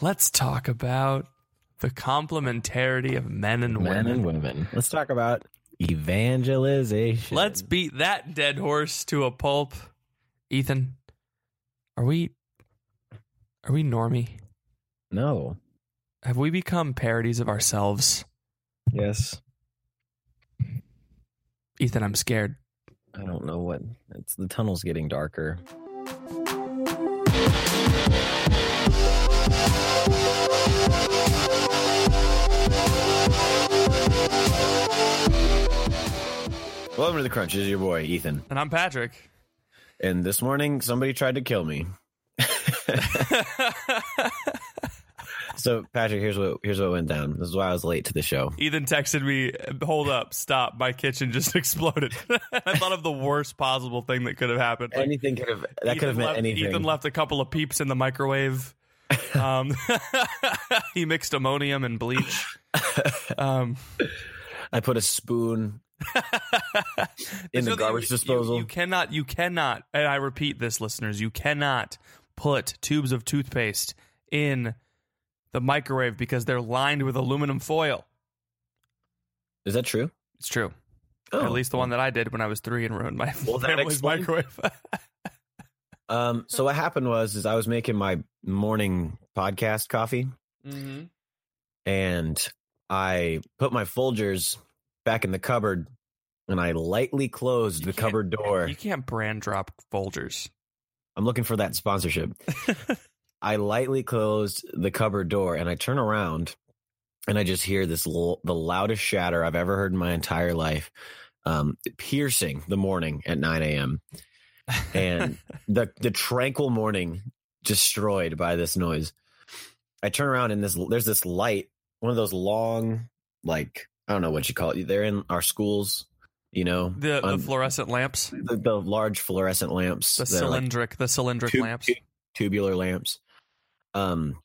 Let's talk about the complementarity of men and Men women. and women. Let's talk about evangelization. Let's beat that dead horse to a pulp. Ethan, are we are we normie? No. Have we become parodies of ourselves? Yes. Ethan, I'm scared. I don't know what. It's the tunnel's getting darker. Welcome to the Crunch. This is your boy Ethan. And I'm Patrick. And this morning, somebody tried to kill me. So, Patrick, here's what here's what went down. This is why I was late to the show. Ethan texted me, "Hold up, stop! My kitchen just exploded." I thought of the worst possible thing that could have happened. Like, Anything could have that could have meant left, anything. Ethan left a couple of peeps in the microwave. Um, he mixed ammonium and bleach. Um, I put a spoon in the garbage you- disposal. You, cannot, you cannot, and I repeat this, listeners, you cannot put tubes of toothpaste in the microwave because they're lined with aluminum foil. Is that true? It's true. Oh. At least the one that I did when I was three and ruined my Well, that family's explains- microwave. Um, so what happened was, is I was making my morning podcast coffee, mm-hmm. and I put my Folgers back in the cupboard, and I lightly closed the You can't- cupboard door. You can't brand drop Folgers. I'm looking for that sponsorship. I lightly closed the cupboard door, and I turn around, and I just hear this l- the loudest shatter I've ever heard in my entire life, um, piercing the morning at 9 a.m. and the the tranquil morning destroyed by this noise. I turn around and this there's this light, one of those long, like I don't know what you call it. They're in our schools, you know, the, the on- fluorescent lamps, the, the large fluorescent lamps, the are like the cylindric tube- lamps. tu- tubular lamps. Um,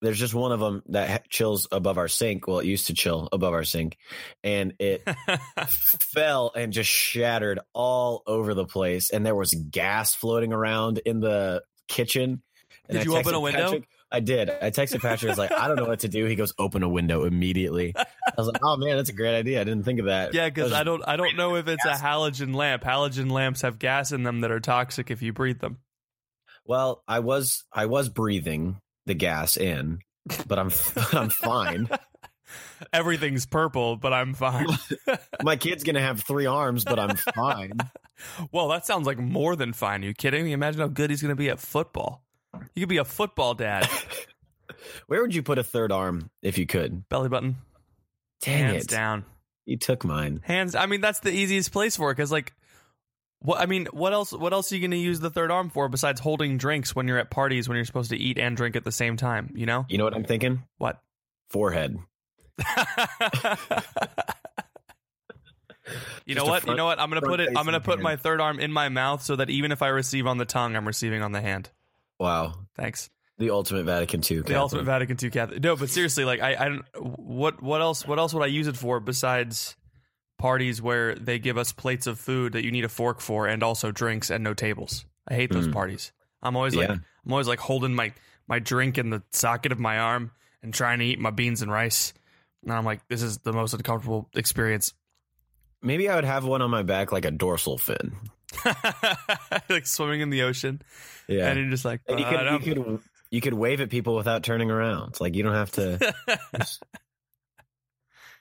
there's just one of them that chills above our sink. Well, it used to chill above our sink, and it fell and just shattered all over the place. And there was gas floating around in the kitchen. And Did I you open a window? Patrick- I did. I texted Patrick. I was like, I don't know what to do. He goes, open a window immediately. I was like, oh man, that's a great idea. I didn't think of that. yeah, because I don't, I don't know if it's a halogen lamp. Halogen lamps have gas in them that are toxic if you breathe them. Well, I was I was breathing the gas in, but I'm I'm fine. Everything's purple, but I'm fine. My kid's gonna have three arms, but I'm fine. well, that sounds like more than fine. Are you kidding me? Imagine how good he's going to be at football. You could be a football dad. Where would you put a third arm if you could? Belly button, Dang hands it! down. You took mine. Hands. I mean, that's the easiest place for it because, like, what I mean, what else? What else are you going to use the third arm for besides holding drinks when you're at parties when you're supposed to eat and drink at the same time? You know You know what I'm thinking? what? Forehead. you know what? you know what? I'm gonna put it. I'm gonna put hand. my third arm in my mouth so that even if I receive on the tongue, I'm receiving on the hand. Wow. Thanks. The ultimate Vatican II. The ultimate Vatican II Catholic. No, but seriously, like I, I don't. What, what else? What else would I use it for besides parties where they give us plates of food that you need a fork for, and also drinks and no tables? I hate those Mm. parties. I'm always like, I'm always like holding my my drink in the socket of my arm and trying to eat my beans and rice. And I'm like, this is the most uncomfortable experience. Maybe I would have one on my back like a dorsal fin. like swimming in the ocean, Yeah. and you're just like, And you "Uh, could, you could you could wave at people without turning around. Like you don't have to.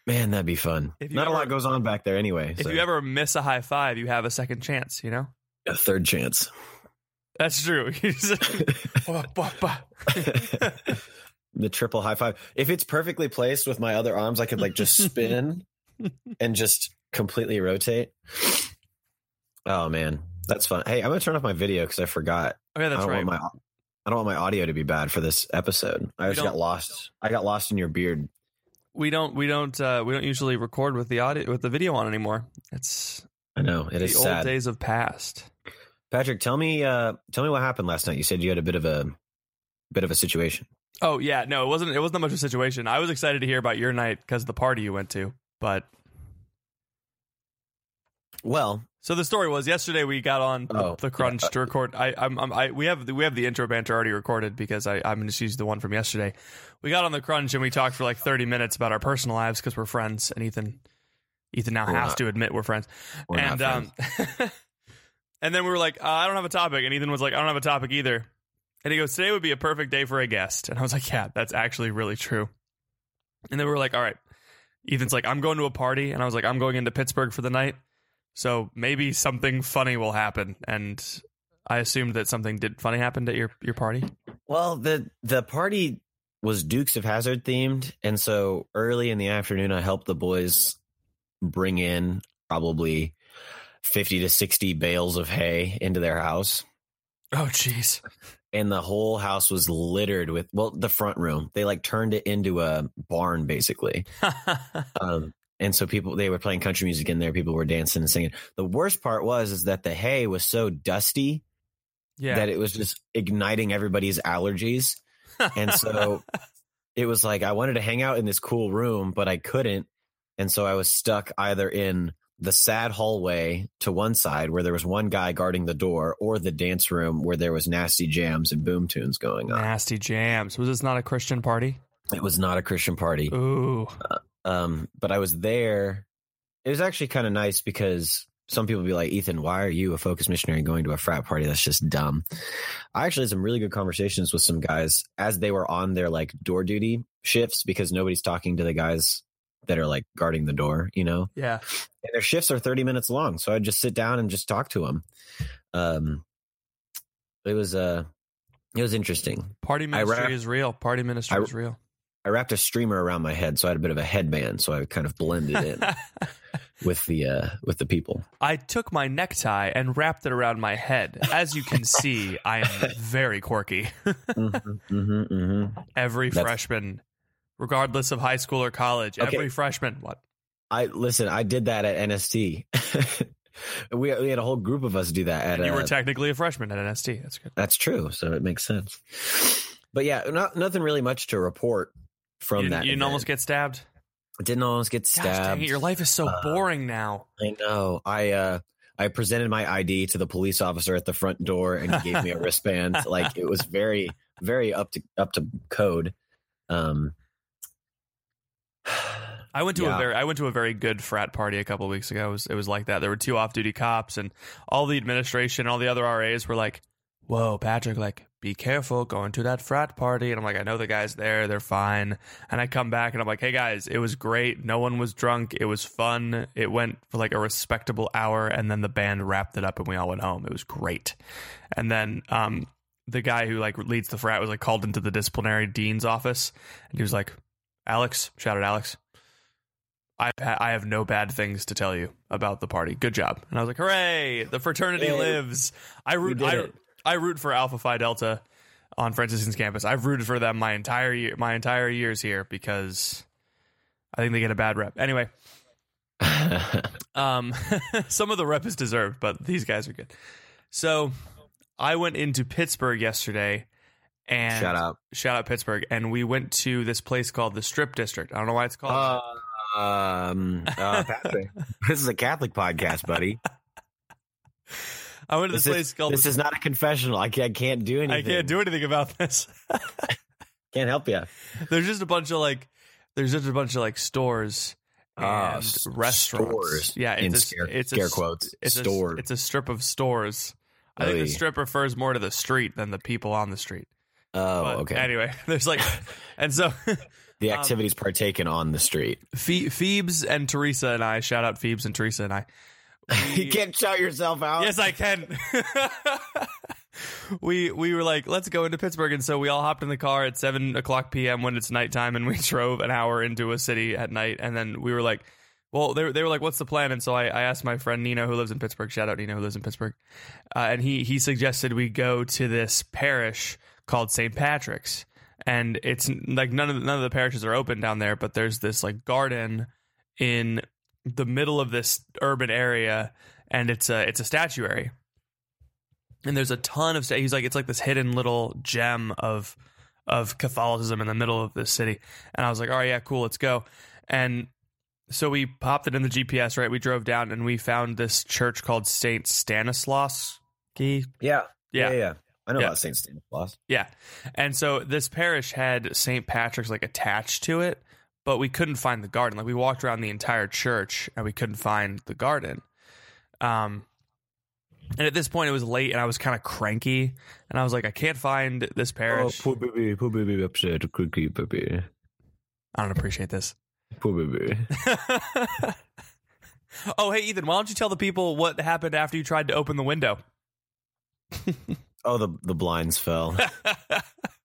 Man, that'd be fun. Not a lot goes on back there anyway. if so you ever miss a high five, you have a second chance. You know, a third chance. that's true. Just- the triple high five. If it's perfectly placed with my other arms, I could like just spin and just completely rotate. Oh man, that's fun. Hey, I'm gonna turn off my video because I forgot. okay, I that's don't right. want my I don't want my audio to be bad for this episode. I We just got lost. I got lost in your beard. we don't we don't uh, we don't usually record with the audio with the video on anymore. It's I know it the is old sad. days have passed. Patrick, tell me, uh, tell me what happened last night. You said you had a bit of a bit of a situation. Oh yeah, no, it wasn't. It wasn't that much of a situation. I was excited to hear about your night because of the party you went to. But Well, so the story was yesterday we got on the, Oh, the crunch to record. I, I'm, I'm, I, we have the, we have the intro banter already recorded because I, I'm going to use the one from yesterday. We got on the crunch and we talked for like 30 minutes about our personal lives because we're friends. And Ethan, Ethan now We're has not. to admit we're friends. we're and not um, and then we were like, uh, I don't have a topic, and Ethan was like, I don't have a topic either. And he goes, today would be a perfect day for a guest. And I was like, yeah, that's actually really true. And then we were like, all right. Ethan's like, I'm going to a party, and I was like, I'm going into Pittsburgh for the night, so maybe something funny will happen. And I assumed that something did funny happened at your your party. Well, the the party was Dukes of Hazzard themed, and so early in the afternoon, I helped the boys bring in probably fifty to sixty bales of hay into their house, Oh, jeez. and the whole house was littered with well, the front room. They like turned it into a barn, basically. Um, and so people they were playing country music in there. People were dancing and singing. The worst part was is that the hay was so dusty yeah. that it was just igniting everybody's allergies. And so it was like I wanted to hang out in this cool room, but I couldn't. And so I was stuck either in the sad hallway to one side where there was one guy guarding the door or the dance room where there was nasty jams and boom tunes going on. Nasty jams. Was this not a Christian party? It was not a Christian party. Ooh. Uh, Um, but I was there. It was actually kind of nice because some people be like, Ethan, why are you a focus missionary going to a frat party? That's just dumb. I actually had some really good conversations with some guys as they were on their like door duty shifts because nobody's talking to the guys that are like guarding the door, you know? Yeah. And their shifts are 30 minutes long. So I'd just sit down and just talk to them. Um, it was, uh, it was interesting. Party ministry is real. Party ministry I- is real. I wrapped a streamer around my head, so I had a bit of a headband, so I kind of blended in with the uh with the people. I took my necktie and wrapped it around my head. As you can see, I am very quirky. Mhm, mhm, mhm. every That's- freshman, regardless of high school or college, Okay. every freshman. What? I listen. I did that at NST. we we had a whole group of us do that. At NST. you were uh, technically a freshman at NST. That's good. that's true, so it makes sense. But yeah, not nothing really much to report from you that. you didn't event. almost get stabbed. I didn't almost get stabbed. it! Your life is so Uh, boring now. I know. I uh I presented my ID to the police officer at the front door and he gave me a wristband. Like it was very, very up to up to code. Um I went to a very I went to a very good frat party a couple of weeks ago. It was, it was like that. There were two off duty cops and all the administration, all the other RAs were like, "Whoa, Patrick, like be careful going to that frat party." And I'm like, "I know the guys there. They're fine." And I come back and I'm like, "Hey guys, it was great. No one was drunk. It was fun. It went for like a respectable hour and then the band wrapped it up and we all went home. It was great." And then um the guy who like leads the frat was like called into the disciplinary dean's office and he was like, "Alex, shout out Alex." I I have no bad things to tell you about the party. Good job. And I was like, "Hooray! The fraternity lives." I root I. I root for Alpha Phi Delta on Franciscan's campus. I've rooted for them my entire year my entire years here because I think they get a bad rep. Anyway, um some of the rep is deserved, but these guys are good. So, I went into Pittsburgh yesterday and shout out. shout out Pittsburgh and we went to this place called the Strip District. I don't know why it's called Uh, um uh, this is a Catholic podcast, buddy. I went to this, This, place is, called this is not a confessional. I can't, I can't do anything. I can't do anything about this. Can't help you. there's just a bunch of like there's just a bunch of like stores and s- restaurants. stores Yeah, it's in a, scare- it's scare a, quotes. It's Stores. A, it's a strip of stores. I think the strip refers more to the street than the people on the street Oh, But okay. Anyway, there's like, and so the um, activities partaken on the street. Phoebes and Teresa and I shout out Phoebes and Teresa and I. we- you can't shout yourself out. Yes, I can. we we were like, let's go into Pittsburgh, and so we all hopped in the car at seven o'clock p.m. when it's nighttime, and we drove an hour into a city at night, and then we were like, well, they were, they were like, what's the plan? And so I, I asked my friend Nino who lives in Pittsburgh. Shout out Nino who lives in Pittsburgh, uh, and he he suggested we go to this parish called St. Patrick's, and it's like none of the, none of the parishes are open down there, but there's this like garden in the middle of this urban area, and it's a it's a statuary and there's a ton of sta- he's like it's like this hidden little gem of of Catholicism in the middle of this city. And I was like, all right, yeah, cool, let's go. And so we popped it in the GPS, right? We drove down and we found this church called Saint Stanislaus. Yeah, Yeah. Yeah. Yeah. I know Yeah. about Saint Stanislaus. yeah. And so this parish had St. Patrick's like attached to it, but we couldn't find the garden. Like we walked around the entire church and we couldn't find the garden. Um and at this point it was late and I was kind of cranky and I was like I can't find this parish. Oh, poor baby, poor baby upset, quickly, baby, I don't appreciate this. poor baby. oh, hey Ethan, why don't you tell the people what happened after you tried to open the window? Oh, the the blinds fell.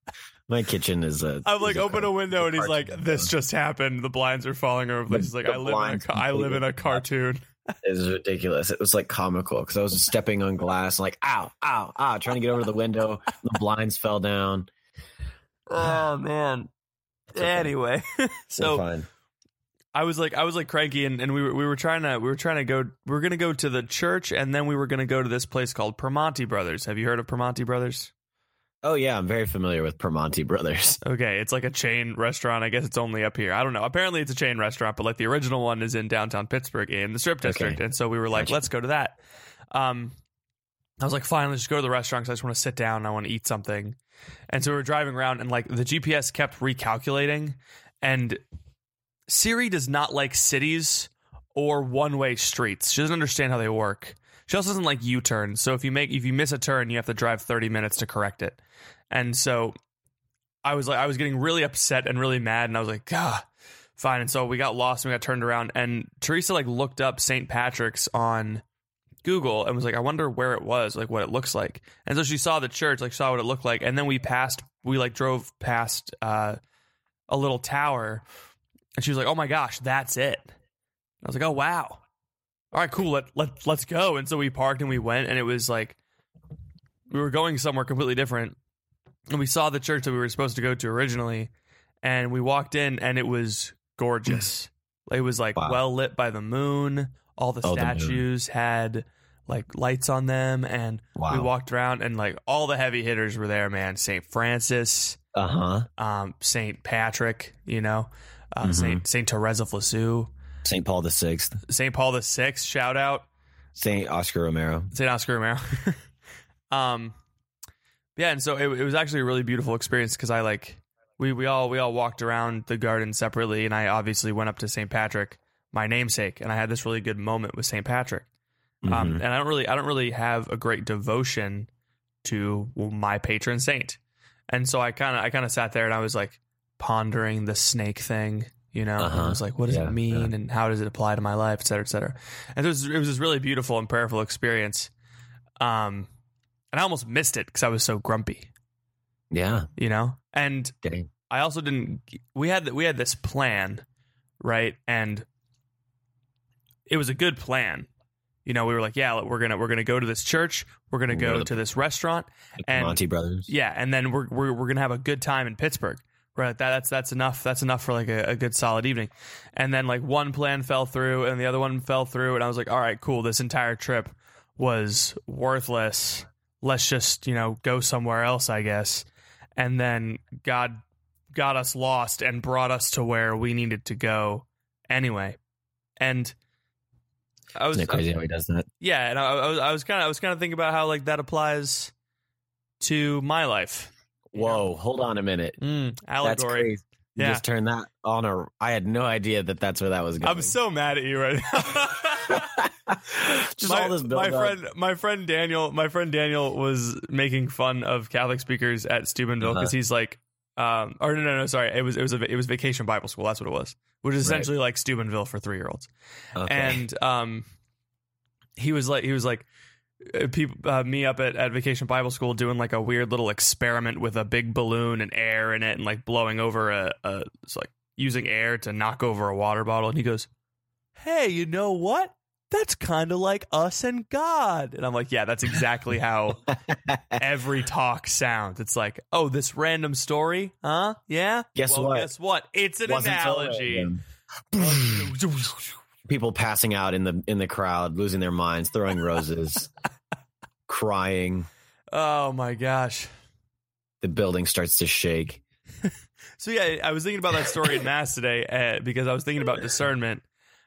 My kitchen is a. I'm like, a open car- a window, and he's like, "This just happened. The blinds are falling over." The- He's like, "I live in a, I live in a cartoon." It was ridiculous. It was like comical because I was stepping on glass, like ow, ow, ow, trying to get over the window. The blinds fell down. Oh man. okay. Anyway, so fine. I was like, I was like cranky, and, and we were we were trying to we were trying to go. We were gonna go to the church, and then we were gonna go to this place called Primanti Brothers. Have you heard of Primanti Brothers? Oh yeah, I'm very familiar with Primanti Brothers. Okay, it's like a chain restaurant. I guess it's only up here. I don't know. Apparently, it's a chain restaurant, but like the original one is in downtown Pittsburgh in the Strip District, Okay. and so we were like, Gotcha. let's go to that. Um, I was like, fine, let's just go to the restaurant because I just want to sit down. and I want to eat something. And so we were driving around, and like the GPS kept recalculating, and Siri does not like cities or one way streets. She doesn't understand how they work. Also doesn't like U turns. So if you make if you miss a turn, you have to drive thirty minutes to correct it. And so I was like, I was getting really upset and really mad, and I was like, ah, fine. And so we got lost and we got turned around, and Teresa like looked up St. Patrick's on Google and was like, I wonder where it was, like what it looks like. And so she saw the church, like saw what it looked like, and then we passed, we like drove past uh, a little tower, and she was like, Oh my gosh, that's it. I was like, Oh wow, all right, cool. Let let let's go. And so we parked and we went, and it was like we were going somewhere completely different and we saw the church that we were supposed to go to originally and we walked in and it was gorgeous it was like Wow. well lit by the moon all the Oh, the statues had like lights on them and we walked around and like all the heavy hitters were there man saint francis Uh huh. um saint patrick you know uh, Mhm. saint saint therese of lisieux Saint Paul the Sixth, saint paul the sixth shout out Saint Oscar Romero. St. Oscar Romero. um, yeah, and so it, it was actually a really beautiful experience because I like we we all we all walked around the garden separately, and I obviously went up to St. Patrick, my namesake, and I had this really good moment with St. Patrick. Um, Mhm. and I don't really I don't really have a great devotion to my patron saint, and so I kind of I kind of sat there and I was like pondering the snake thing. You know, and I Uh-huh. was like, what does Yeah, it mean, yeah. and how does it apply to my life, et cetera, et cetera. And it was it was this really beautiful and prayerful experience. Um, and I almost missed it because I was so grumpy, yeah. you know. And Dang. I also didn't. We had we had this plan, right? And it was a good plan. You know, we were like, yeah, we're gonna we're gonna go to this church, we're gonna go go to the- to this restaurant, and Monty Brothers. yeah, and then we're we're we're gonna have a good time in Pittsburgh. Right, that, that's that's enough. That's enough for like a, a good solid evening. And then like one plan fell through, and the other one fell through, and I was like, all right, cool. This entire trip was worthless. Let's just you know go somewhere else, I guess. And then God got us lost and brought us to where we needed to go anyway. And I was Isn't it crazy how he does that? yeah, and I, I was I was kind of I was kind of thinking about how like that applies to my life. Whoa, hold on a minute. Mm, That's allegory. You Yeah. just turned that on a. I had no idea that that's where that was going. I'm so mad at you right now. just my, all this build my up. friend, my friend Daniel, my friend Daniel was making fun of Catholic speakers at Steubenville because Uh-huh. he's like, um, or no, no, no, sorry, it was it was a, it was Vacation Bible School. That's what it was, which is Right. essentially like Steubenville for three year olds. Okay. And um, he was like, he was like, people, uh, me up at, at Vacation Bible School doing like a weird little experiment with a big balloon and air in it and like blowing over a, a it's like using air to knock over a water bottle. And he goes, "Hey, you know what? That's kind of like us and God." And I'm like, "Yeah, that's exactly how every talk sounds. It's like, oh, this random story, huh? Yeah. Guess Well, what? Guess what? It's an Wasn't analogy." People passing out in the in the crowd, losing their minds, throwing roses, crying. oh my gosh. The building starts to shake. So yeah, I was thinking about that story in mass today uh, because I was thinking about discernment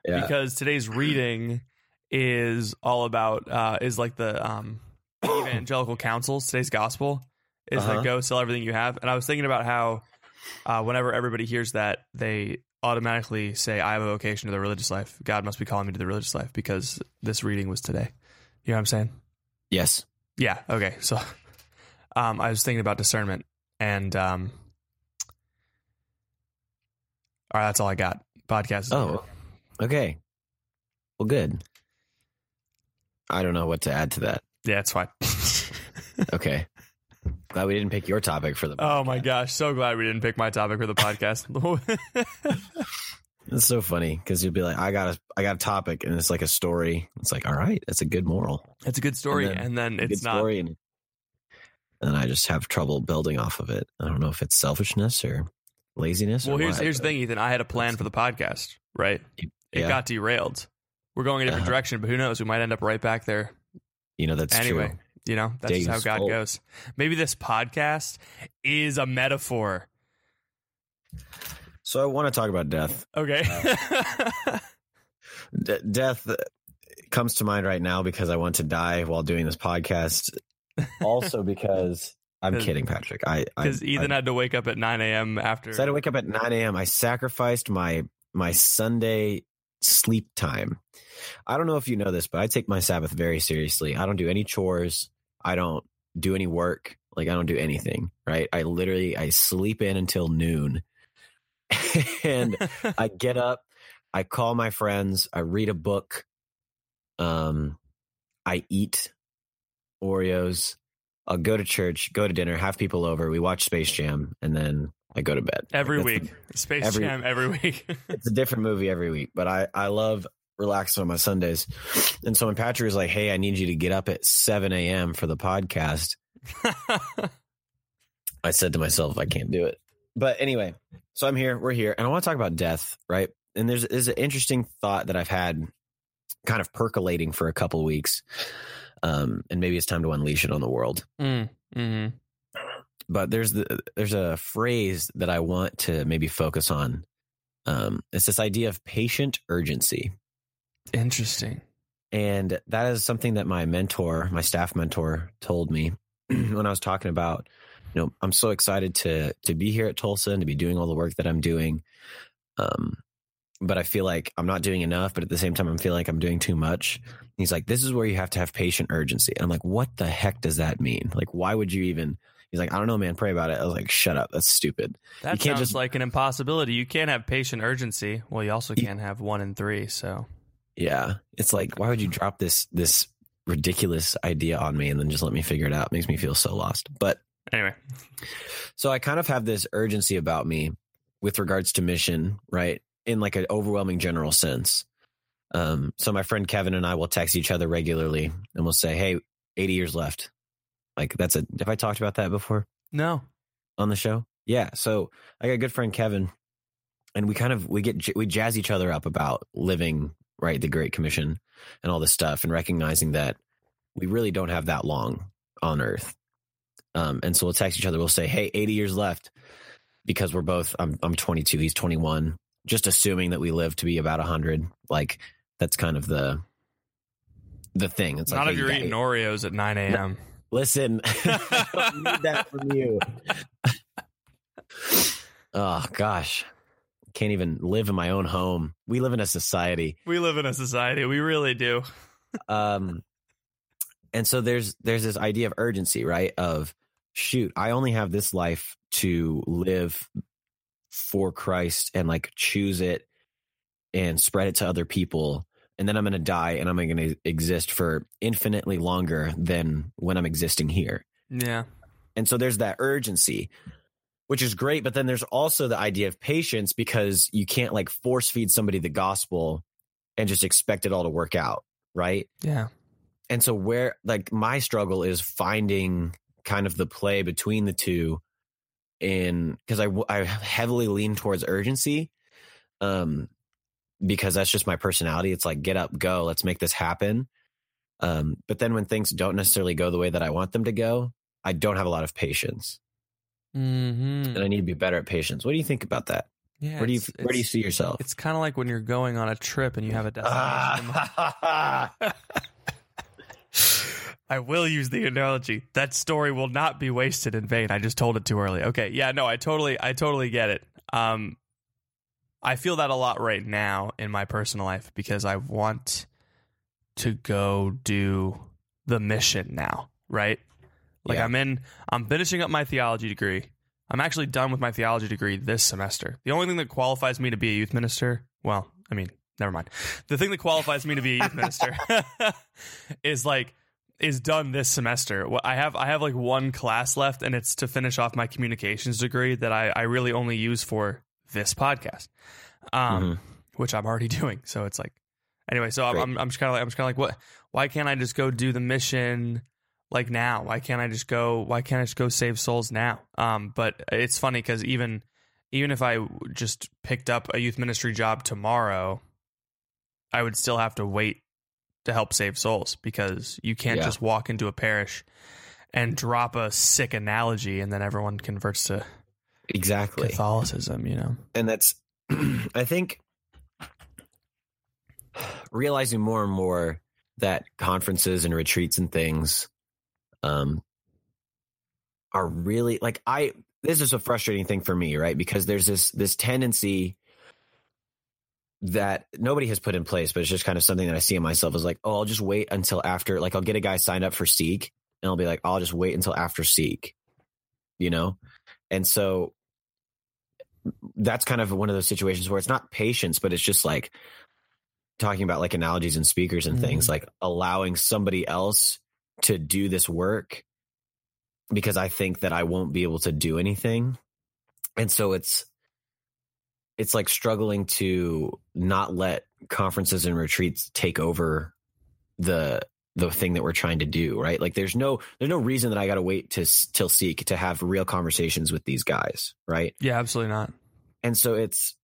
Yeah. because today's reading is all about uh, is like the um, evangelical counsels. Today's gospel is Uh-huh. like go sell everything you have, and I was thinking about how uh, whenever everybody hears that, they automatically say, "I have a vocation to the religious life. God must be calling me to the religious life because this reading was today." You know what I'm saying? Yes. Yeah. Okay. So, um, I was thinking about discernment, and um, all right, that's all I got. Podcast. Oh. Okay. Well, good. I don't know what to add to that. yeah, that's fine. Okay. Glad we didn't pick your topic for the. oh my gosh, so glad we didn't pick my topic for the podcast. It's so funny because you'll be like, I got a, I got a topic, and it's like a story. It's like, all right, that's a good moral, it's a good story, And and then then, a it's not. story, and and I just have trouble building off of it. I don't know if it's selfishness or laziness. Well, or here's what, here's the thing, Ethan. I had a plan for the podcast, right? It Yeah. got derailed. We're going a different Uh-huh. direction, but who knows? We might end up right back there You know, that's anyway. true. You know, that's just how God fault. goes. Maybe this podcast is a metaphor. So I want to talk about death. Okay. D- death uh, comes to mind right now because I want to die while doing this podcast. Also because I'm kidding, Patrick. I Because I, Ethan I, had to wake up at 9 a.m. after. so I had to wake up at 9 a.m. I sacrificed my my Sunday sleep time. I don't know if you know this, but I take my Sabbath very seriously. I don't do any chores. I don't do any work. Like I don't do anything. Right? I literally I sleep in until noon, and I get up, I call my friends, I read a book, um, I eat Oreos, I'll go to church, go to dinner, have people over, we watch Space Jam, and then I go to bed. every week. Space every- Jam every week. it's a different movie every week, but I I love relaxing on my Sundays. And so when Patrick was like, "Hey, I need you to get up at seven a.m. for the podcast," I said to myself, I can't do it. But anyway, so I'm here, we're here, and I want to talk about death, right? And there's, there's an interesting thought that I've had kind of percolating for a couple weeks. Um, and maybe it's time to unleash it on the world. mm, hmm But there's the there's a phrase that I want to maybe focus on. Um, it's this idea of patient urgency. Interesting. And that is something that my mentor, my staff mentor, told me when I was talking about, you know, I'm so excited to to be here at Tulsa and to be doing all the work that I'm doing. Um, but I feel like I'm not doing enough, but at the same time I'm feeling like I'm doing too much. He's like, this is where you have to have patient urgency. And I'm like, what the heck does that mean? Like, why would you even He's like, I don't know, man, pray about it. I was like, shut up. That's stupid. That You can't sounds just- like an impossibility. You can't have patient urgency. Well, you also can't have one in three. So Yeah. It's like, why would you drop this this ridiculous idea on me and then just let me figure it out? makes me feel so lost. But anyway, So I kind of have this urgency about me with regards to mission, right? In like an overwhelming general sense. Um, so my friend Kevin and I will text each other regularly and we'll say, Hey, 80 years left. Like that's a, have I talked about that before no. on the show? Yeah. So I got a good friend, Kevin, and we kind of, we get, we jazz each other up about living, right? The Great Commission and all this stuff and recognizing that we really don't have that long on earth. Um, and so we'll text each other. We'll say, Hey, 80 years left because we're both, I'm, I'm 22, he's 21, just assuming that we live to be about 100. Like that's kind of the, the thing. It's Not like, if hey, you're you eating Oreos at 9 a.m. Listen, I don't need that from you. Oh gosh. Can't even live in my own home. We live in a society. We live in a society. We really do. Um and so there's there's this idea of urgency, right? Of shoot, I only have this life to live for Christ and like choose it and spread it to other people. And then I'm going to die and I'm going to exist for infinitely longer than when I'm existing here. Yeah. And so there's that urgency, which is great. But then there's also the idea of patience because you can't like force feed somebody the gospel and just expect it all to work out. Right. Yeah. And so, where like my struggle is finding kind of the play between the two in because I, I heavily lean towards urgency. Um, because that's just my personality. It's like, get up, go, let's make this happen. Um, but then when things don't necessarily go the way that I want them to go, I don't have a lot of patience, Mm-hmm. and I need to be better at patience. What do you think about that? Yeah. where do you where do you see yourself? It's kind of like when you're going on a trip and you have a destination. I will use the analogy. That story will not be wasted in vain. I just told it too early. Okay, yeah, no, I totally, I totally get it. Um, I feel that a lot right now in my personal life because I want to go do the mission now, right? Like Yeah. I'm in, I'm finishing up my theology degree. I'm actually done with my theology degree this semester. The only thing that qualifies me to be a youth minister, well, I mean, never mind. The thing that qualifies me to be a youth minister is like is done this semester. I have I have like one class left, and it's to finish off my communications degree that I I really only use for this podcast, um, which I'm already doing. So it's like anyway. So Great. I'm, I'm just kind of like I'm just kind of like what? Why can't I just go do the mission? Like now, why can't I just go? Why can't I just go save souls now? Um, but it's funny because even even if I just picked up a youth ministry job tomorrow, I would still have to wait to help save souls because you can't Yeah. just walk into a parish and drop a sick analogy and then everyone converts to exactly. Catholicism, you know? and that's i think realizing more and more that conferences and retreats and things um are really like i this is a frustrating thing for me right because there's this this tendency that nobody has put in place but it's just kind of something that i see in myself is like oh i'll just wait until after like i'll get a guy signed up for seek and i'll be like i'll just wait until after seek you know and so that's kind of one of those situations where it's not patience, but it's just like talking about like analogies and speakers and things, mm-hmm. like allowing somebody else to do this work because I think that I won't be able to do anything. And so it's it's like struggling to not let conferences and retreats take over the the thing that we're trying to do, right? Like there's no there's no reason that I got to wait to till seek to have real conversations with these guys, right? Yeah, absolutely not. and so it's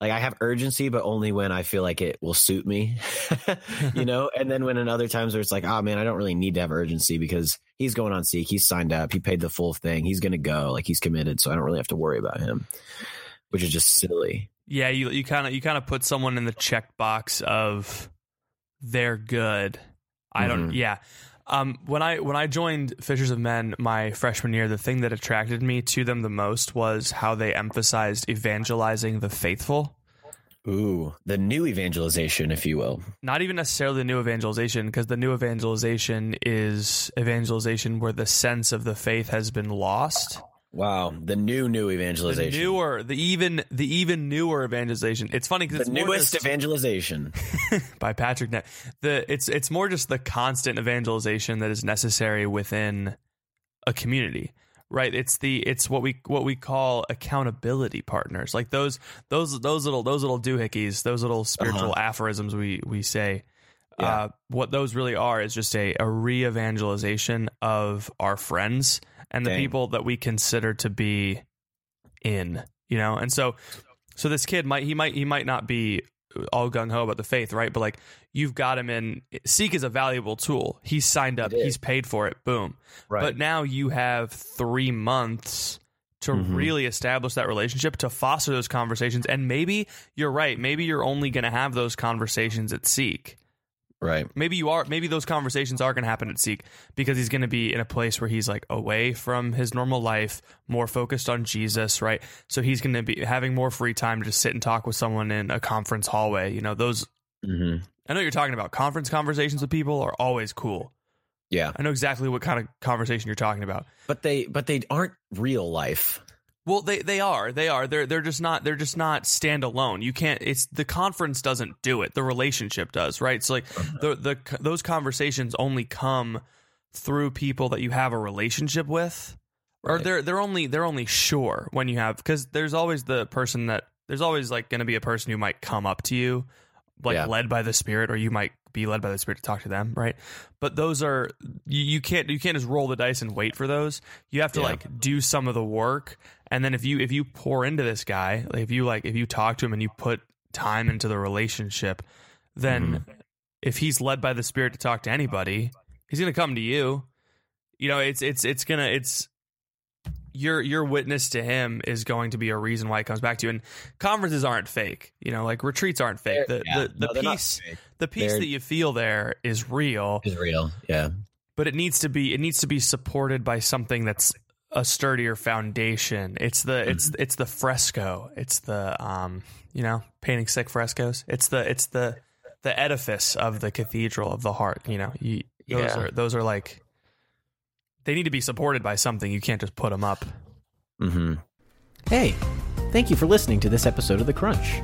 like I have urgency, but only when I feel like it will suit me, you know. And then when in other times where it's like, oh man, I don't really need to have urgency because he's going on Seek, he's signed up, he paid the full thing, he's gonna go, like he's committed, so I don't really have to worry about him, which is just silly. Yeah, you you kind of you kind of put someone in the check box of they're good. I don't. Mhm. Yeah. Um, when I when I joined Fishers of Men my freshman year, the thing that attracted me to them the most was how they emphasized evangelizing the faithful. Ooh, the new evangelization, if you will. Not even necessarily the new evangelization, because the new evangelization is evangelization where the sense of the faith has been lost. Wow, the new new evangelization, The newer, the even the even newer evangelization. It's funny because the it's newest just- evangelization. by Patrick Net. The it's it's more just the constant evangelization that is necessary within a community. Right? It's the it's what we what we call accountability partners. Like those those those little those little doohickeys, those little uh-huh. spiritual aphorisms we we say. Yeah. Uh, what those really are is just a, a re-evangelization of our friends and the Dang. people that we consider to be in, you know. And so so this kid might he might he might not be all gung ho about the faith, right? But like you've got him in Seek is a valuable tool. He's signed up, he's paid for it, boom. But now you have three months to Mhm. really establish that relationship, to foster those conversations. And maybe you're right. Maybe you're only going to have those conversations at Seek. Right. Maybe you are. Maybe those conversations are going to happen at Seek because he's going to be in a place where he's like away from his normal life, more focused on Jesus, right? So he's going to be having more free time to just sit and talk with someone in a conference hallway. You know, those. Mm-hmm. I know you're talking about conference conversations with people are always cool. Yeah. I know exactly what kind of conversation you're talking about. But they but they aren't real life. Well, they they are. They are. They're they're just not they're just not standalone. You can't it's the conference doesn't do it. The relationship does, right? So like uh-huh. the the those conversations only come through people that you have a relationship with. Or they're they're only they're only sure when you have cuz there's always the person that there's always like going to be a person who might come up to you like Yeah. led by the spirit or you might be led by the spirit to talk to them, right? But those are you, you can't you can't just roll the dice and wait for those. You have to Yeah. like do some of the work and then if you if you pour into this guy, like if you like if you talk to him and you put time into the relationship, then mm-hmm. if he's led by the spirit to talk to anybody, he's going to come to you. You know, it's it's it's going to it's your your witness to him is going to be a reason why he comes back to you. And conferences aren't fake. You know, like retreats aren't fake. The Yeah. the, the No, peace the peace that you feel there is real, Is real. Yeah. but it needs to be it needs to be supported by something that's a sturdier foundation. It's the it's it's the fresco. It's the um you know painting sick frescoes. It's the it's the the edifice of the cathedral of the heart. You know, you, those Yeah. are those are like they need to be supported by something. You can't just put them up. Mm-hmm. Hey, thank you for listening to this episode of The Crunch.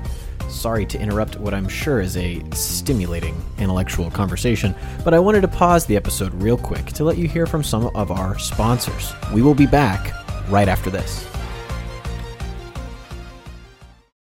Sorry to interrupt what I'm sure is a stimulating intellectual conversation, but I wanted to pause the episode real quick to let you hear from some of our sponsors. We will be back right after this.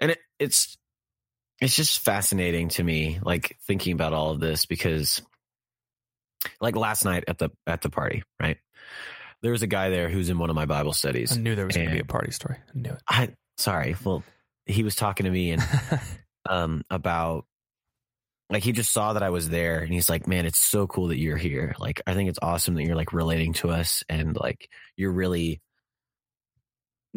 and it, it's it's just fascinating to me like thinking about all of this because like last night at the at the party right there was a guy there who's in one of my bible studies I knew there was going to be a party story. I knew it. i sorry well he was talking to me and um about like he just saw that i was there and he's like man it's so cool that you're here like i think it's awesome that you're like relating to us and like you're really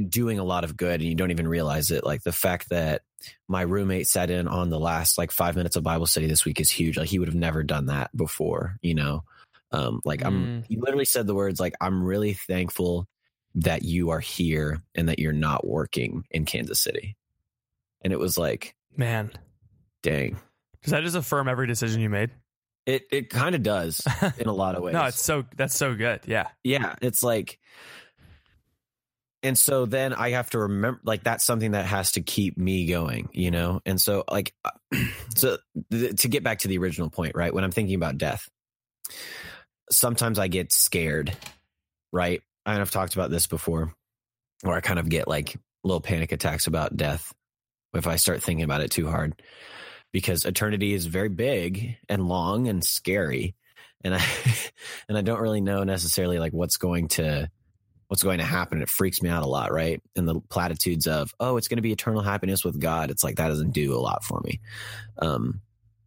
doing a lot of good and you don't even realize it like the fact that my roommate sat in on the last like five minutes of bible study this week is huge like he would have never done that before you know um like i'm Mm. he literally said the words like i'm really thankful that you are here and that you're not working in kansas city and it was like Man, dang does that just affirm every decision you made? it it kind of does in a lot of ways No, it's so that's so good. Yeah. yeah it's like and so then i have to remember like that's something that has to keep me going you know? And so like so th- to get back to the original point right? When i'm thinking about death sometimes i get scared right? And i've talked about this before where i kind of get like little panic attacks about death if i start thinking about it too hard because eternity is very big and long and scary and i and i don't really know necessarily like what's going to what's going to happen. It freaks me out a lot right? And the platitudes of oh it's going to be eternal happiness with god. It's like that doesn't do a lot for me. Um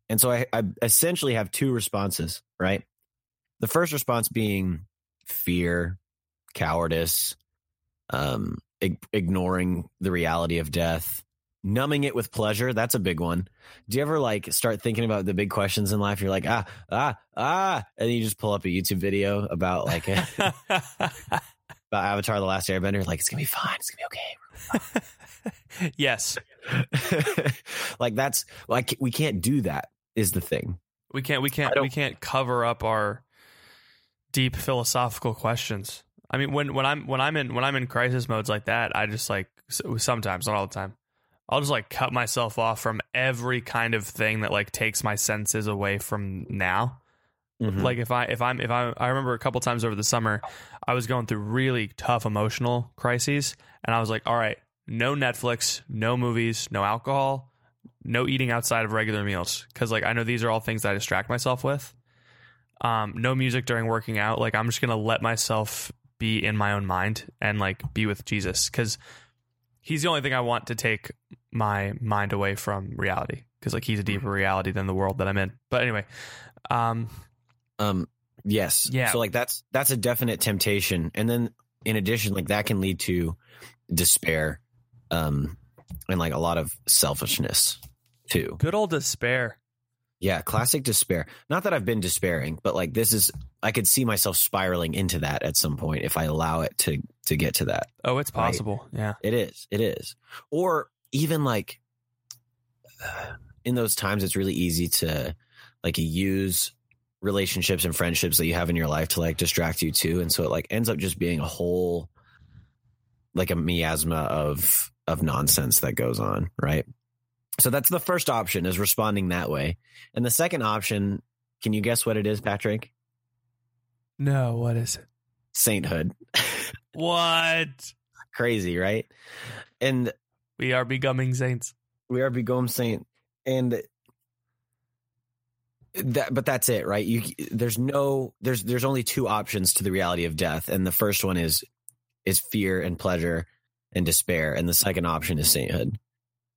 and so i, I essentially have two responses right? The first response being fear cowardice um ig- ignoring the reality of death numbing it with pleasure. That's a big one. Do you ever like start thinking about the big questions in life? You're like ah ah ah and you just pull up a youtube video about like about avatar the last airbender like it's gonna be fine it's gonna be okay yes, like that's like we can't do that is the thing We can't we can't we can't cover up our deep philosophical questions. I mean, when when I'm when I'm in when I'm in crisis modes like that, I just like sometimes, not all the time. I'll just like cut myself off from every kind of thing that like takes my senses away from now. Mhm. Like if I if I'm if I I remember a couple times over the summer, I was going through really tough emotional crises, and I was like, all right, no Netflix, no movies, no alcohol, no eating outside of regular meals, because like I know these are all things that I distract myself with. Um, no music during working out. Like I'm just gonna let myself be in my own mind and like be with Jesus, because he's the only thing I want to take my mind away from reality, because like he's a deeper reality than the world that I'm in. But anyway, um, Um, yes. Yeah. So like that's that's a definite temptation, and then in addition, like that can lead to despair, um, and like a lot of selfishness too. good old despair. Yeah, classic despair. Not that I've been despairing, but like this is I could see myself spiraling into that at some point if I allow it to to get to that. Oh, it's Right. possible. Yeah. It is. It is. Or even like in those times, it's really easy to like use relationships and friendships that you have in your life to like distract you too. And so it like ends up just being a whole like a miasma of of nonsense that goes on, right? So that's the first option is responding that way. And the second option, can you guess what it is, Patrick? No, what is it? Sainthood. What? Crazy, right? And We are becoming saints. we are becoming saint and that but that's it right you there's no there's there's only two options to the reality of death and the first one is is fear and pleasure and despair and the second option is sainthood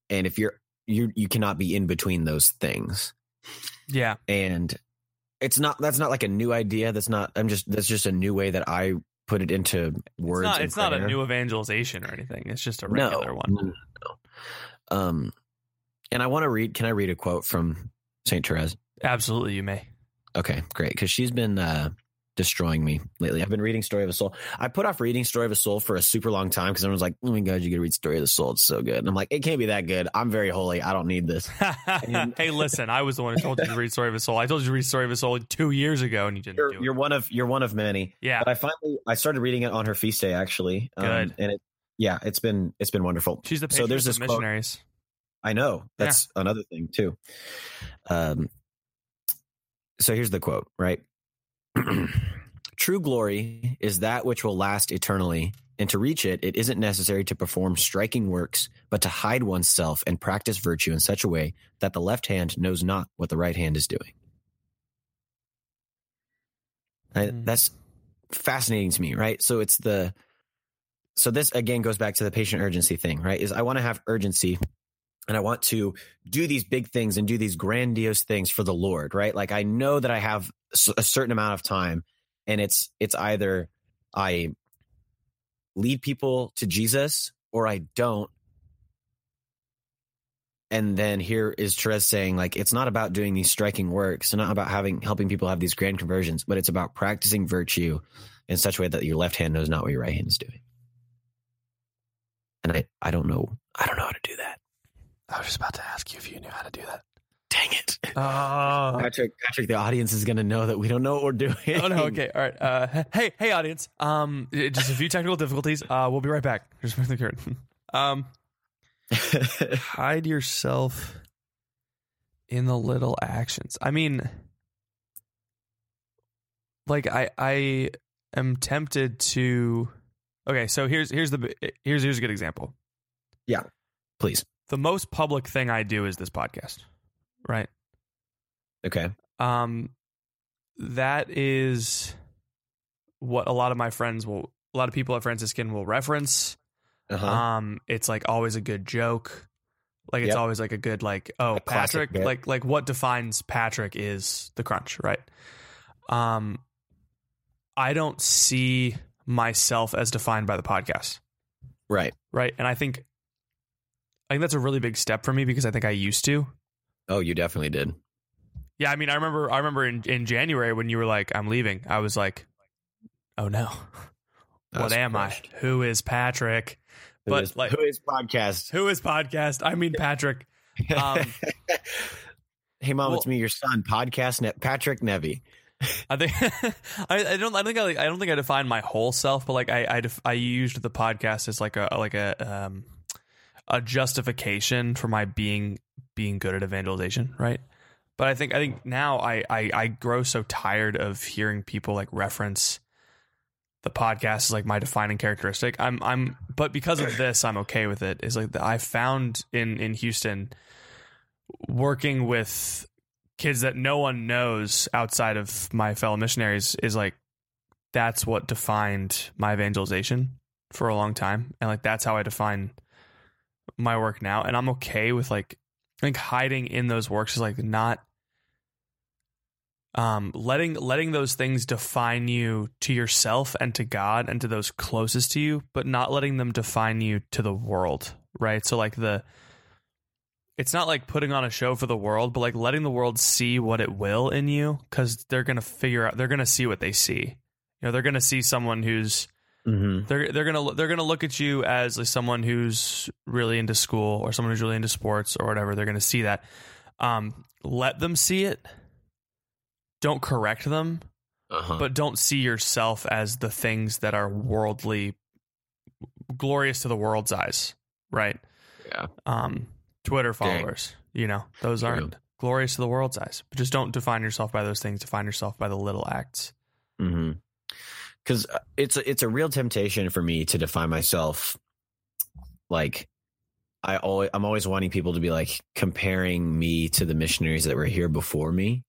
and if you're you you cannot be in between those things Yeah. and it's not that's not like a new idea that's not i'm just that's just a new way that i put it into It's words not, it's not a new evangelization or anything. It's just a regular one. no, no, no. Um, and I want to read. Can I read a quote from Saint Therese? Absolutely, you may. Okay, great, because she's been uh, destroying me lately. I've been reading Story of a Soul. I put off reading Story of a Soul for a super long time because everyone's like, "Oh my god, you got to read Story of the Soul. It's so good." And I'm like, "It can't be that good. I'm very holy. I don't need this." hey, listen, I was the one who told you to read Story of a Soul. I told you to read Story of a Soul two years ago, and you didn't You're, do it. you're one of you're one of many. yeah. But I finally I started reading it on her feast day actually. Um, Good. and it yeah, it's been it's been wonderful. She's the so there's of this quote- missionaries. I know. That's another thing too. Um so here's the quote, right? True glory is that which will last eternally, and to reach it, it isn't necessary to perform striking works, but to hide oneself and practice virtue in such a way that the left hand knows not what the right hand is doing. I- Hmm. That's fascinating to me, right? So it's the so this again goes back to the patient urgency thing, right? Is I want to have urgency and I want to do these big things and do these grandiose things for the Lord, right? Like I know that I have a certain amount of time and it's it's either I lead people to Jesus or I don't. And then here is Therese saying like it's not about doing these striking works, it's not about having helping people have these grand conversions, but it's about practicing virtue in such a way that your left hand knows not what your right hand is doing. And I I don't know I don't know how to do that. I was just about to ask you if you knew how to do that. Dang it. Oh. Patrick, Patrick, the audience is going to know that we don't know what we're doing. Oh no. Okay. All right. Uh, hey, hey, audience. Um, just a few technical difficulties. Uh, we'll be right back. Just for the curtain. Um, hide yourself in the little actions. I mean, like I I am tempted to. Okay, so here's here's the here's here's a good example. Yeah, please. The most public thing I do is this podcast, right? Okay. Um, that is what a lot of my friends will, a lot of people at Franciscan will reference. Uh-huh. Um, it's like always a good joke. Like it's Yep. always like a good like oh A Patrick bit. like like what defines Patrick is the crunch right. Um, I don't see myself as defined by the podcast right. right, and I think I think that's a really big step for me because I think I used to. Oh, you definitely did. Yeah, I mean, I remember, I remember in, in January when you were like, "I'm leaving," I was like, "Oh no, what am crushed. I? Who is Patrick? Who But, is- like- who is podcast? Who is podcast? I mean, Patrick." Um, Hey, mom, it's me, your son, podcast ne- Patrick Nevy. I think I, I don't I think I, I don't think I defined my whole self, but like I I, def, I used the podcast as like a like a um a justification for my being being good at evangelization, right? But I think I think now I I, I grow so tired of hearing people like reference the podcast as like my defining characteristic. I'm I'm but because of this, I'm okay with it. Is like I found in in Houston working with kids that no one knows outside of my fellow missionaries is like that's what defined my evangelization for a long time and like that's how i define my work now and i'm okay with like i think hiding in those works is like not um letting letting those things define you to yourself and to god and to those closest to you but not letting them define you to the world right so like the it's not like putting on a show for the world, but like letting the world see what it will in you because they're gonna figure out they're gonna see what they see. You know, they're gonna see someone who's Mm-hmm. they're they're gonna they're gonna look at you as like someone who's really into school or someone who's really into sports or whatever. They're gonna see that. Um, let them see it. Don't correct them, Uh-huh. but don't see yourself as the things that are worldly, glorious to the world's eyes. Right yeah. um, Twitter Dang. followers. You know, those True. aren't glorious to the world's eyes. But just don't define yourself by those things. Define yourself by the little acts. Mm-hmm. Because it's a, it's a real temptation for me to define myself. Like, I always I'm always wanting people to be like comparing me to the missionaries that were here before me.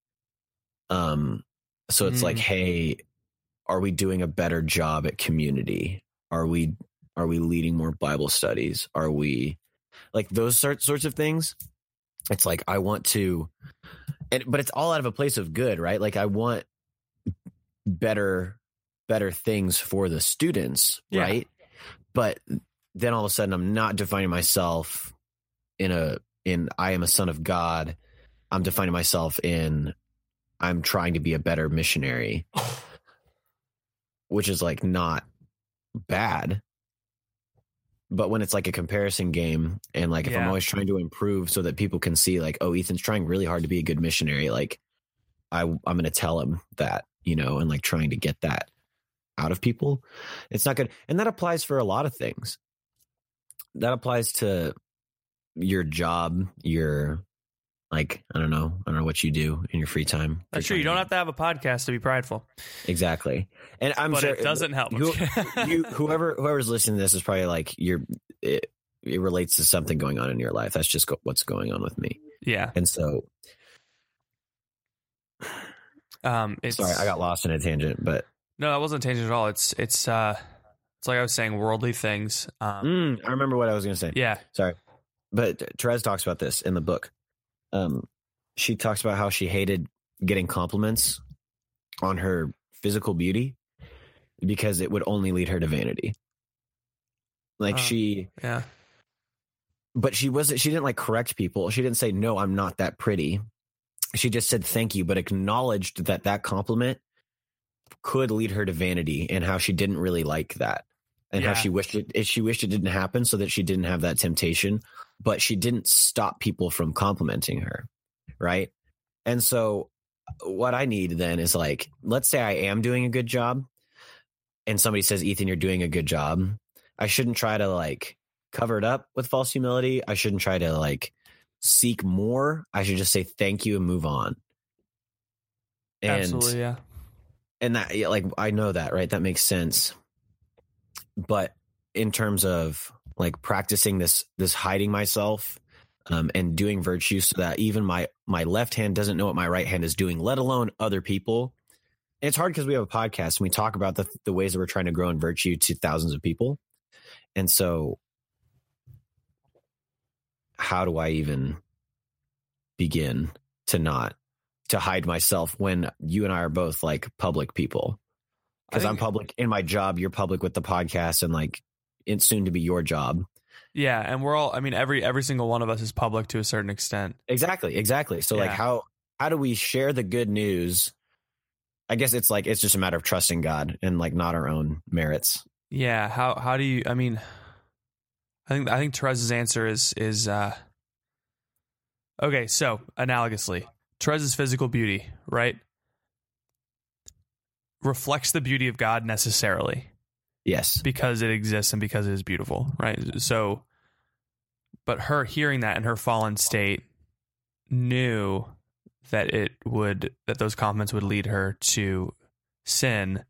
Um, so it's Mm. like, hey, are we doing a better job at community? Are we are we leading more Bible studies? Are we like those sort, sorts of things? It's like I want to, and but it's all out of a place of good, right? Like I want better better things for the students, Yeah. right? But then all of a sudden I'm not defining myself in a in I am a son of God. I'm defining myself in I'm trying to be a better missionary. Which is like not bad. But when it's like a comparison game and like if I'm always trying to improve so that people can see like, oh, Ethan's trying really hard to be a good missionary, like I I'm gonna tell him that, you know, and like trying to get that out of people. It's not good. And that applies for a lot of things. That applies to your job, your like, I don't know, I don't know what you do in your free time. That's Free true. You don't have to have a podcast to be prideful, exactly. And I'm but sure it doesn't help. you, you whoever whoever's listening to this is probably like you're it, it relates to something going on in your life. That's just go, what's going on with me. yeah. And so, Um, it's, sorry, I got lost in a tangent, but no, that wasn't a tangent at all. It's it's uh, it's like I was saying, worldly things. Um, mm, I remember what I was going to say. yeah, Sorry. But Therese talks about this in the book. Um, she talks about how she hated getting compliments on her physical beauty because it would only lead her to vanity. Like Oh. she, yeah, but she wasn't, she didn't like correct people. She didn't say, no, I'm not that pretty. She just said thank you, but acknowledged that that compliment could lead her to vanity and how she didn't really like that and how she wished it, she wished it didn't happen so that she didn't have that temptation, but she didn't stop people from complimenting her. Right. And so uh, what I need then is like, let's say I am doing a good job and somebody says, Ethan, you're doing a good job. I shouldn't try to like cover it up with false humility. I shouldn't try to like seek more. I should just say thank you and move on. And absolutely. Yeah, and that like I know that, right? That makes sense. But in terms of like practicing this this hiding myself um, and doing virtue so that even my my left hand doesn't know what my right hand is doing, let alone other people. And it's hard because we have a podcast and we talk about the the ways that we're trying to grow in virtue to thousands of people. And so how do I even begin to not to hide myself when you and I are both like public people? Because I'm public in my job, you're public with the podcast, and like it's soon to be your job. yeah, and we're all. I mean, every every single one of us is public to a certain extent. Exactly, exactly. So like how how do we share the good news? I guess it's like it's just a matter of trusting God and like not our own merits. Yeah. How how do you? I mean, I think I think Therese's answer is is uh. Okay, so analogously, Teresa's physical beauty, right, reflects the beauty of God necessarily Yes. because it exists and because it is beautiful, right? So, but her hearing that in her fallen state knew that it would that those comments would lead her to sin,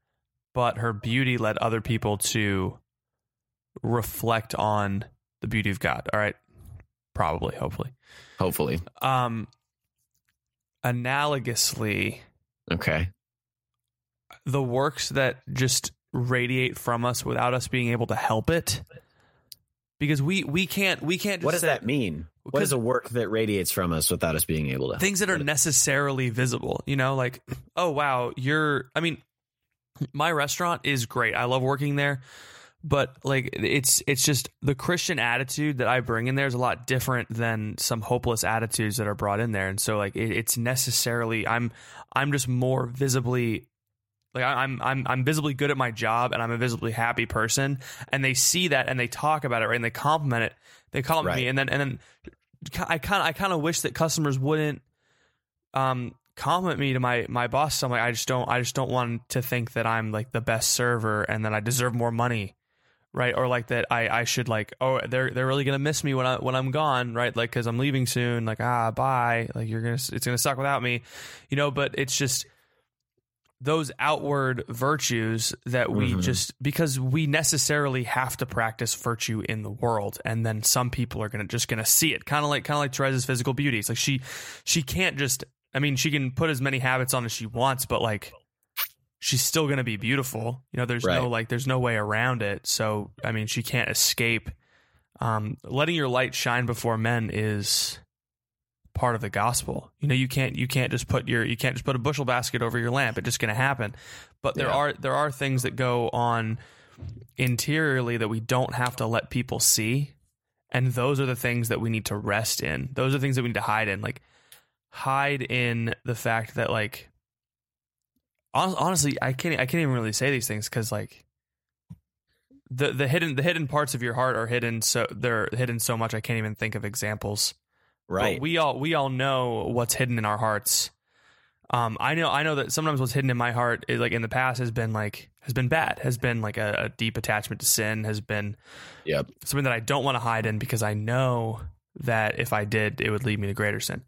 but her beauty led other people to reflect on the beauty of God. All right, probably, hopefully. Hopefully. Um, analogously, Okay. the works that just radiate from us without us being able to help it because we we can't we can't just What does say- that mean? What Because- a work that radiates from us without us being able to? things that are necessarily visible you know like oh wow you're i mean my restaurant is great i love working there but like it's it's just the christian attitude that i bring in there is a lot different than some hopeless attitudes that are brought in there. And so like it, it's necessarily i'm i'm just more visibly like I'm I'm I'm visibly good at my job and I'm a visibly happy person. And they see that and they talk about it right? And they compliment it. They compliment me. And then and then I kind of I kind of wish that customers wouldn't um compliment me to my my boss. So I'm like I just don't I just don't want to think that I'm like the best server and that I deserve more money right? Or like that I I should like oh they're they're really gonna miss me when I when I'm gone right? Like because I'm leaving soon like ah bye. Like you're gonna it's gonna suck without me you know? But it's just those outward virtues that we Mhm. just because we necessarily have to practice virtue in the world and then some people are gonna just gonna see it. Kind of like kind of like Teresa's physical beauty. It's like she she can't just I mean she can put as many habits on as she wants but like she's still gonna be beautiful you know there's no like there's no way around it so I mean she can't escape um letting your light shine before men is part of the gospel. You know, you can't you can't just put your you can't just put a bushel basket over your lamp. It's just going to happen. But there Yeah. are there are things that go on interiorly that we don't have to let people see, and those are the things that we need to rest in. Those are things that we need to hide in. Like hide in the fact that like honestly, I can't I can't even really say these things because like the the hidden the hidden parts of your heart are hidden so they're hidden so much I can't even think of examples. right. But we all we all know what's hidden in our hearts. Um, I know I know that sometimes what's hidden in my heart, is, like in the past, has been like has been bad, has been like a, a deep attachment to sin, has been yep. something that I don't want to hide in because I know that if I did, it would lead me to greater sin.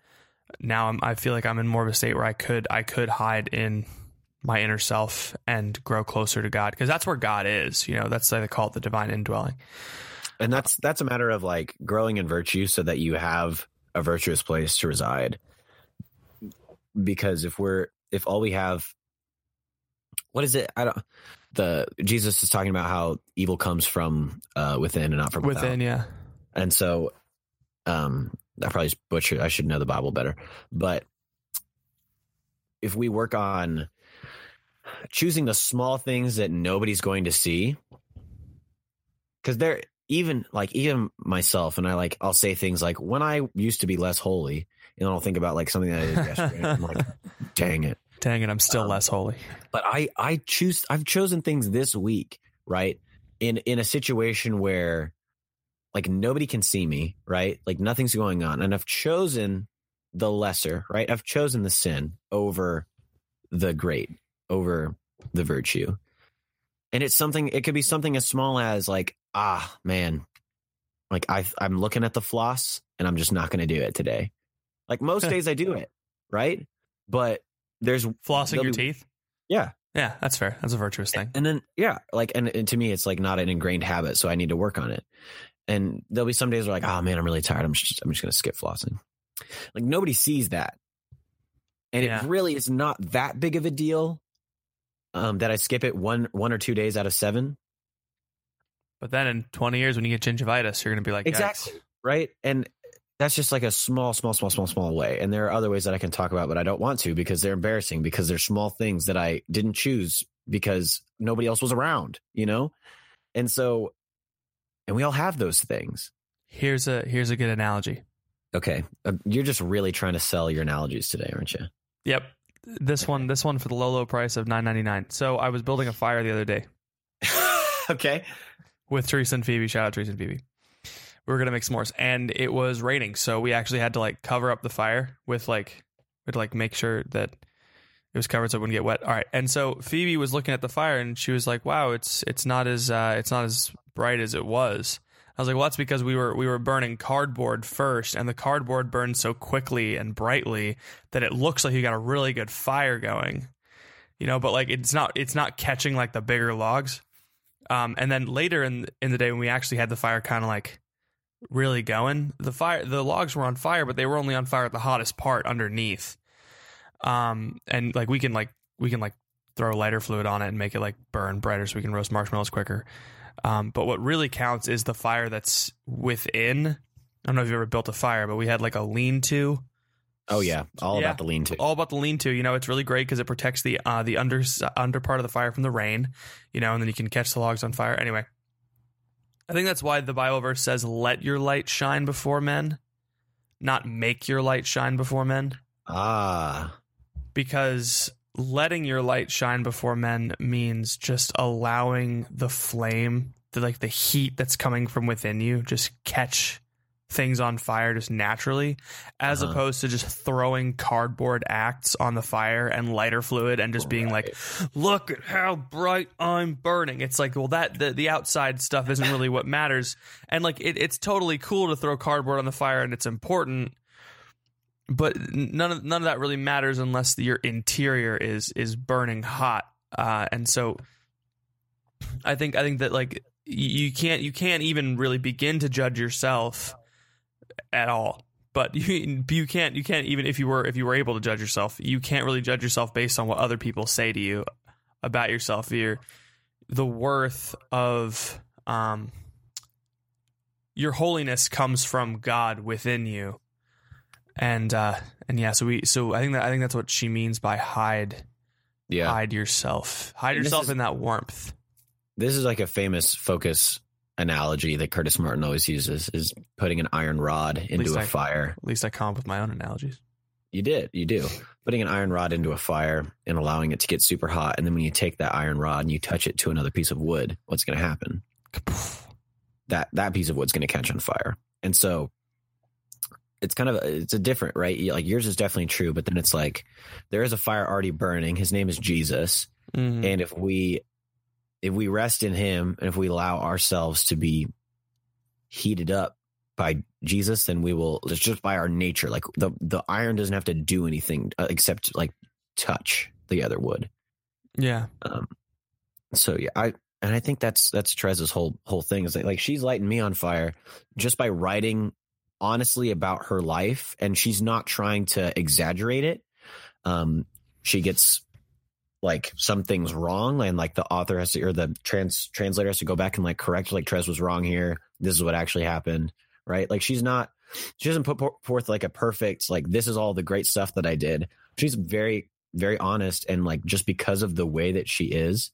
Now I'm, I feel like I'm in more of a state where I could I could hide in my inner self and grow closer to God because that's where God is. You know, that's they call it the divine indwelling. And that's that's a matter of like growing in virtue so that you have a virtuous place to reside. Because if we're if all we have what is it? I don't the Jesus is talking about how evil comes from uh within and not from without. Within, yeah, And so, um, I probably butchered. I should know the Bible better, but if we work on choosing the small things that nobody's going to see, because they're even like even myself, and I like I'll say things like when I used to be less holy, and I'll think about like something that I did yesterday. I'm like, dang it. dang it, I'm still Um, less holy. But I I choose I've chosen things this week, right? In in a situation where like nobody can see me, right? Like nothing's going on. And I've chosen the lesser, right? I've chosen the sin over the great, over the virtue. And it's something it could be something as small as like, ah, man, like I I'm looking at the floss and I'm just not going to do it today. Like most days I do it, right? But there's Flossing your teeth. Yeah. Yeah, that's fair. That's a virtuous thing. And then yeah, like and, and to me it's like not an ingrained habit, so I need to work on it. And there'll be some days where like, oh man, I'm really tired. I'm just I'm just gonna skip flossing. Like nobody sees that. And Yeah. it really is not that big of a deal. Um, that I skip it one one or two days out of seven. But then in 20 years, when you get gingivitis, you're going to be like, Exactly. "Yikes." Right. And that's just like a small, small, small, small, small way. And there are other ways that I can talk about, but I don't want to because they're embarrassing because they're small things that I didn't choose because nobody else was around, you know? And so, and we all have those things. Here's a here's a good analogy. Okay. Uh, you're just really trying to sell your analogies today, aren't you? Yep. This one, this one for the low, low price of nine ninety nine. So I was building a fire the other day okay. with Teresa and Phoebe. Shout out Teresa and Phoebe. We were gonna make s'mores, and it was raining, so we actually had to like cover up the fire with like We had to like make sure that it was covered so it wouldn't get wet. All right. And so Phoebe was looking at the fire and she was like, "Wow, it's it's not as uh, it's not as bright as it was." I was like, "Well, that's because we were we were burning cardboard first, and the cardboard burned so quickly and brightly that it looks like you got a really good fire going." You know, but like it's not it's not catching like the bigger logs. Um, and then later in in the day when we actually had the fire kind of like really going, the fire the logs were on fire, but they were only on fire at the hottest part underneath. Um, and like we can like we can like throw lighter fluid on it and make it like burn brighter so we can roast marshmallows quicker. Um, but what really counts is the fire that's within. I don't know if you ever built a fire, but we had like a lean to. Oh yeah, all Yeah. about the lean to. All about the lean to. You know, it's really great because it protects the uh, the under under part of the fire from the rain. You know, and then you can catch the logs on fire. Anyway, I think that's why the Bible verse says, "Let your light shine before men," not "make your light shine before men." Ah, because letting your light shine before men means just allowing the flame the like the heat that's coming from within you just catch things on fire just naturally as Uh-huh. opposed to just throwing cardboard acts on the fire and lighter fluid and just being like look at how bright i'm burning. It's like well that the, the outside stuff isn't really what matters. And like it, it's totally cool to throw cardboard on the fire and it's important but none of none of that really matters unless your interior is is burning hot. Uh, and so i think i think that like you can't you can't even really begin to judge yourself at all. But you you can't you can't even if you were if you were able to judge yourself you can't really judge yourself based on what other people say to you about yourself. Your the worth of um your holiness comes from God within you and uh and yeah so we so i think that i think that's what she means by hide yeah. hide yourself hide And yourself is- in that warmth This is like a famous focus analogy that Curtis Martin always uses: is putting an iron rod into a I- fire. at least i come up with my own analogies You did, you do. Putting an iron rod into a fire and allowing it to get super hot, and then when you take that iron rod and you touch it to another piece of wood, what's going to happen? That that piece of wood's going to catch on fire, and so it's kind of it's a different right. Like yours is definitely true, but then it's like there is a fire already burning. His name is Jesus, Mhm. and if we if we rest in him and if we allow ourselves to be heated up by Jesus then we will it's just by our nature like the the iron doesn't have to do anything uh, except like touch the other wood yeah um so yeah I and I think that's that's Therese's whole whole thing is that like she's lighting me on fire just by writing honestly about her life and she's not trying to exaggerate it. Um she gets like some things wrong and like the author has to or the trans translator has to go back and like correct like Therese was wrong here. This is what actually happened right? Like she's not she doesn't put forth like a perfect like this is all the great stuff that I did. She's very very honest and like just because of the way that she is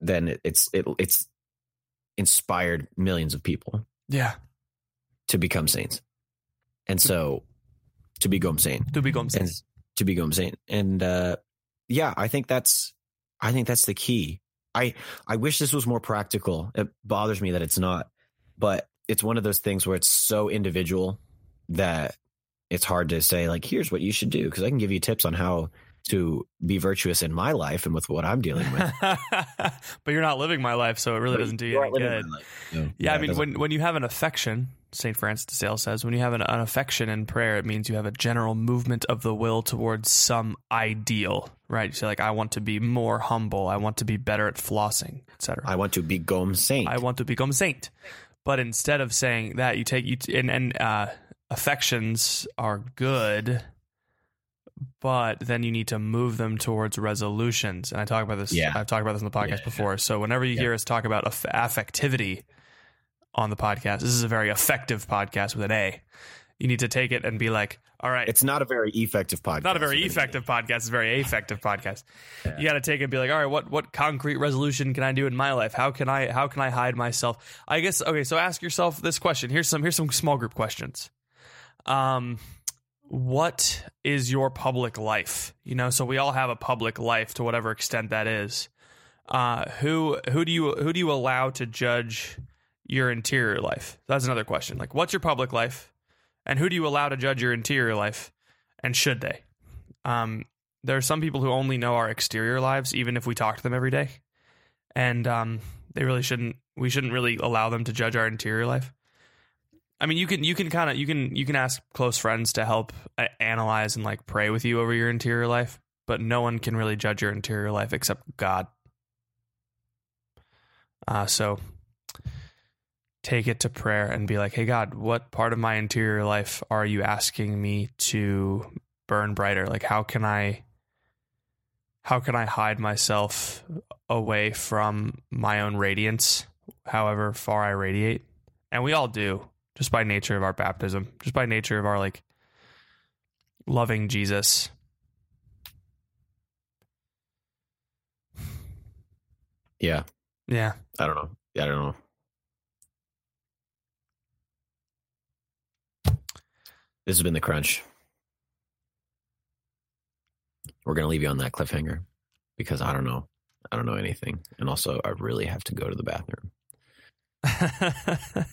then it, it's it, it's inspired millions of people. Yeah to become saints. And so to become saint to become and to become saint. And uh yeah i think that's i think that's the key. I i wish this was more practical. It bothers me that it's not. But it's one of those things where it's so individual that it's hard to say like here's what you should do because i can give you tips on how to be virtuous in my life and with what i'm dealing with but you're not living my life so it really But doesn't do you any good life. So, yeah, I mean, when when you have an affection, Saint Francis de Sales says, when you have an, an affection in prayer, it means you have a general movement of the will towards some ideal, right? You say like, I want to be more humble, I want to be better at flossing, etc. i want to become saint I want to become saint. But instead of saying that, you take you t- and and uh, affections are good, but then you need to move them towards resolutions. And I talk about this. Yeah. I've talked about this on the podcast Yeah, before. So whenever you Yeah. hear us talk about aff- affectivity on the podcast, this is a very effective podcast with an A. You need to take it and be like, all right, it's not a very effective podcast not a very effective podcast. It's a very effective podcast. You got to take it and be like, all right, what what concrete resolution can I do in my life? How can I how can I hide myself? I guess okay. So ask yourself this question. Here's some here's some small group questions. Um, what is your public life? You know, so we all have a public life to whatever extent that is. Uh, who who do you who do you allow to judge your interior life? That's another question. Like, what's your public life, and who do you allow to judge your interior life? and should they? Um, there are some people who only know our exterior lives, even if we talk to them every day, and um, they really shouldn't. We shouldn't really allow them to judge our interior life. I mean, you can you can kind of you can you can ask close friends to help uh, analyze and like pray with you over your interior life, but no one can really judge your interior life except God. Uh, so take it to prayer and be like, "Hey God, what part of my interior life are you asking me to burn brighter? Like, how can I how can I hide myself away from my own radiance, however far I radiate?" And we all do just by nature of our baptism, just by nature of our like loving Jesus. Yeah. Yeah. I don't know. Yeah, I don't know. This has been the crunch. We're gonna leave you on that cliffhanger because I don't know. I don't know anything. And also I really have to go to the bathroom.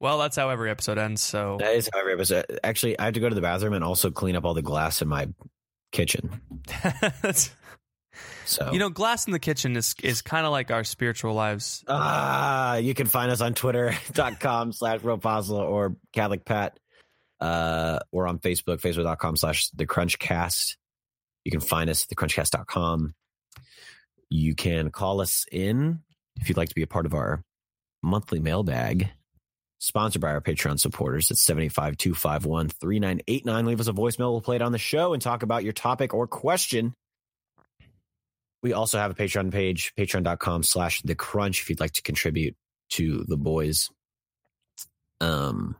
well, that's how every episode ends. So That is how every episode actually I have to go to the bathroom and also clean up all the glass in my kitchen. So you know, glass in the kitchen is is kind of like our spiritual lives. Ah, you can find us on twitter.com slash Roposla or Catholic Pat. Uh, we're on Facebook, facebook.com slash the crunchcast. You can find us at thecrunchcast.com. You can call us in if you'd like to be a part of our monthly mailbag, sponsored by our Patreon supporters. It's 75 251 3989. Leave us a voicemail. We'll play it on the show and talk about your topic or question. We also have a Patreon page, patreon.com slash the crunch, if you'd like to contribute to the boys. Um,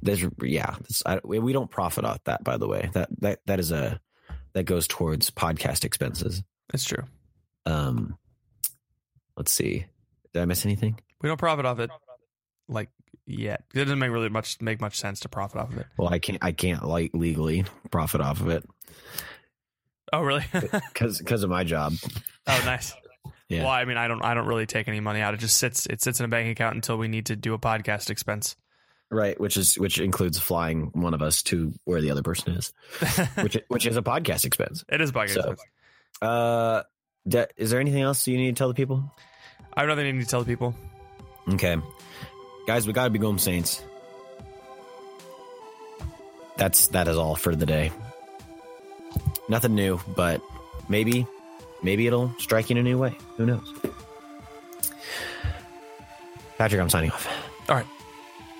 there's, yeah, I, we don't profit off that, by the way. That, that, that is a, that goes towards podcast expenses. That's true. Um, let's see. Did I miss anything? We don't profit off it like yet. It doesn't make really much make much sense to profit off of it. Well, I can't, I can't like legally profit off of it Oh, really? because, because of my job. oh, nice. Yeah. Well, I mean, I don't I don't really take any money out. It just sits it sits in a bank account until we need to do a podcast expense. Right, which is which includes flying one of us to where the other person is, which which is a podcast expense. It is podcast So- expense. Uh, de- is there anything else you need to tell the people? I have nothing I need to tell the people. Okay, guys, we gotta be going Saints. That's that is all for the day. Nothing new, but maybe maybe it'll strike you in a new way. Who knows? Patrick, I'm signing off. All right.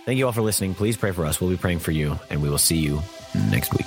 Thank you all for listening. Please pray for us. We'll be praying for you, and we will see you next week.